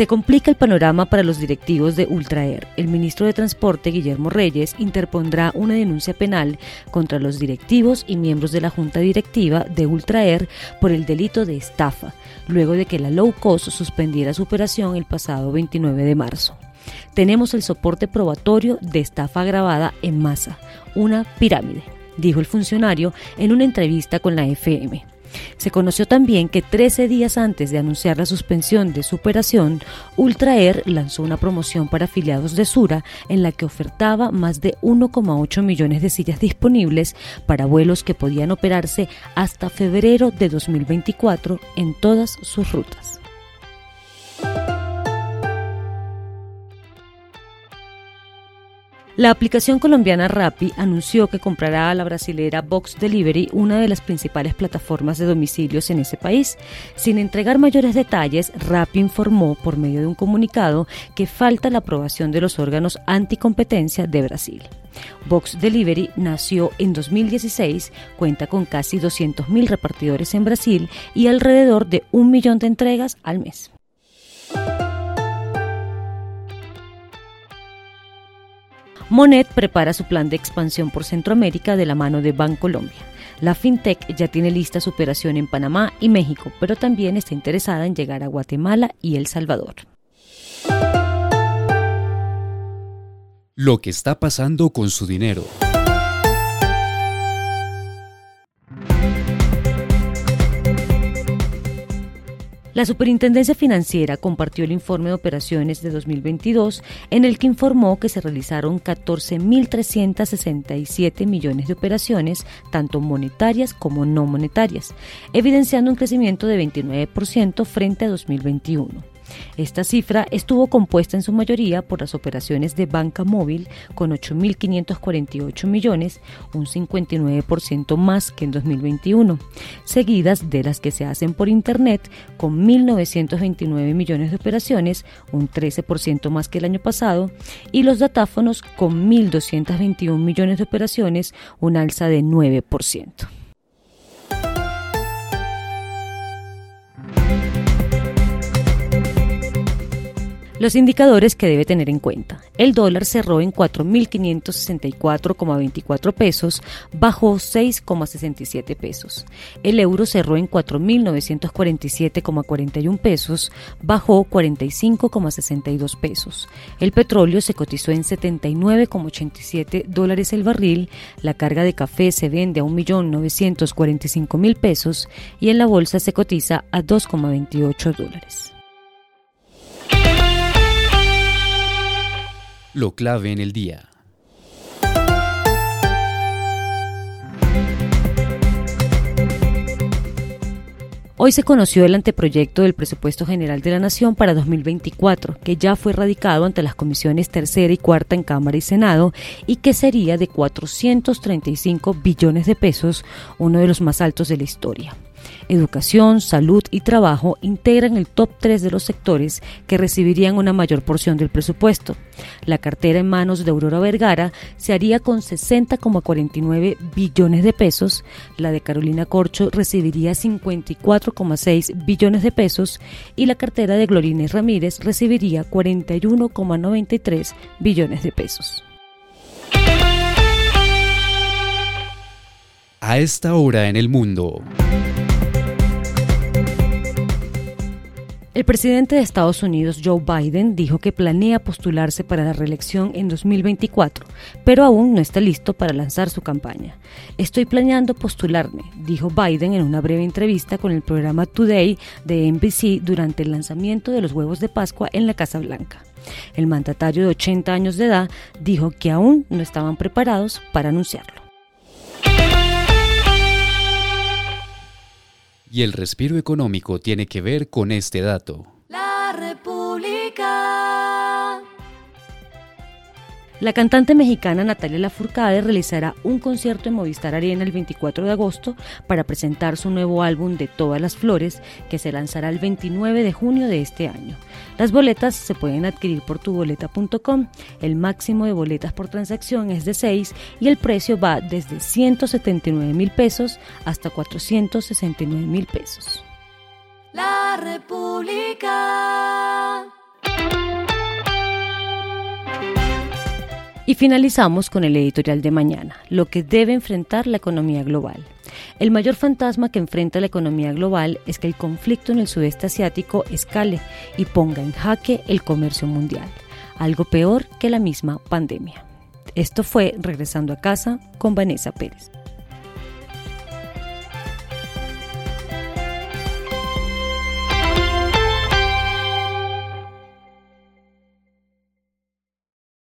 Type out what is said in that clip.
Se complica el panorama para los directivos de Ultraer. El ministro de Transporte, Guillermo Reyes, interpondrá una denuncia penal contra los directivos y miembros de la junta directiva de Ultraer por el delito de estafa, luego de que la low cost suspendiera su operación el pasado 29 de marzo. Tenemos el soporte probatorio de estafa agravada en masa, una pirámide, dijo el funcionario en una entrevista con la FM. Se conoció también que 13 días antes de anunciar la suspensión de su operación, Ultraer lanzó una promoción para afiliados de Sura en la que ofertaba más de 1,8 millones de sillas disponibles para vuelos que podían operarse hasta febrero de 2024 en todas sus rutas. La aplicación colombiana Rappi anunció que comprará a la brasilera Box Delivery, una de las principales plataformas de domicilios en ese país. Sin entregar mayores detalles, Rappi informó por medio de un comunicado que falta la aprobación de los órganos anticompetencia de Brasil. Box Delivery nació en 2016, cuenta con casi 200.000 repartidores en Brasil y alrededor de un millón de entregas al mes. Monet prepara su plan de expansión por Centroamérica de la mano de Bancolombia. La fintech ya tiene lista su operación en Panamá y México, pero también está interesada en llegar a Guatemala y El Salvador. Lo que está pasando con su dinero. La Superintendencia Financiera compartió el informe de operaciones de 2022 en el que informó que se realizaron 14.367 millones de operaciones, tanto monetarias como no monetarias, evidenciando un crecimiento de 29% frente a 2021. Esta cifra estuvo compuesta en su mayoría por las operaciones de banca móvil con 8.548 millones, un 59% más que en 2021, seguidas de las que se hacen por Internet con 1.929 millones de operaciones, un 13% más que el año pasado, y los datáfonos con 1.221 millones de operaciones, un alza de 9%. Los indicadores que debe tener en cuenta. El dólar cerró en 4.564,24 pesos, bajó 6,67 pesos. El euro cerró en 4.947,41 pesos, bajó 45,62 pesos. El petróleo se cotizó en 79,87 dólares el barril. La carga de café se vende a 1.945.000 pesos y en la bolsa se cotiza a 2,28 dólares. Lo clave en el día. Hoy se conoció el anteproyecto del Presupuesto General de la Nación para 2024, que ya fue radicado ante las comisiones tercera y cuarta en Cámara y Senado y que sería de 435 billones de pesos, uno de los más altos de la historia. Educación, salud y trabajo integran el top 3 de los sectores que recibirían una mayor porción del presupuesto. La cartera en manos de Aurora Vergara se haría con 60,49 billones de pesos, la de Carolina Corcho recibiría 54,6 billones de pesos y la cartera de Glorines Ramírez recibiría 41,93 billones de pesos. A esta hora en el mundo. El presidente de Estados Unidos, Joe Biden, dijo que planea postularse para la reelección en 2024, pero aún no está listo para lanzar su campaña. Estoy planeando postularme, dijo Biden en una breve entrevista con el programa Today de NBC durante el lanzamiento de los huevos de Pascua en la Casa Blanca. El mandatario de 80 años de edad dijo que aún no estaban preparados para anunciarlo. Y el respiro económico tiene que ver con este dato. La cantante mexicana Natalia Lafourcade realizará un concierto en Movistar Arena el 24 de agosto para presentar su nuevo álbum De Todas las Flores, que se lanzará el 29 de junio de este año. Las boletas se pueden adquirir por tuboleta.com. El máximo de boletas por transacción es de 6 y el precio va desde 179 mil pesos hasta 469 mil pesos. La República. Y finalizamos con el editorial de mañana, lo que debe enfrentar la economía global. El mayor fantasma que enfrenta la economía global es que el conflicto en el sudeste asiático escale y ponga en jaque el comercio mundial, algo peor que la misma pandemia. Esto fue Regresando a casa con Vanessa Pérez.